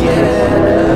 Get up.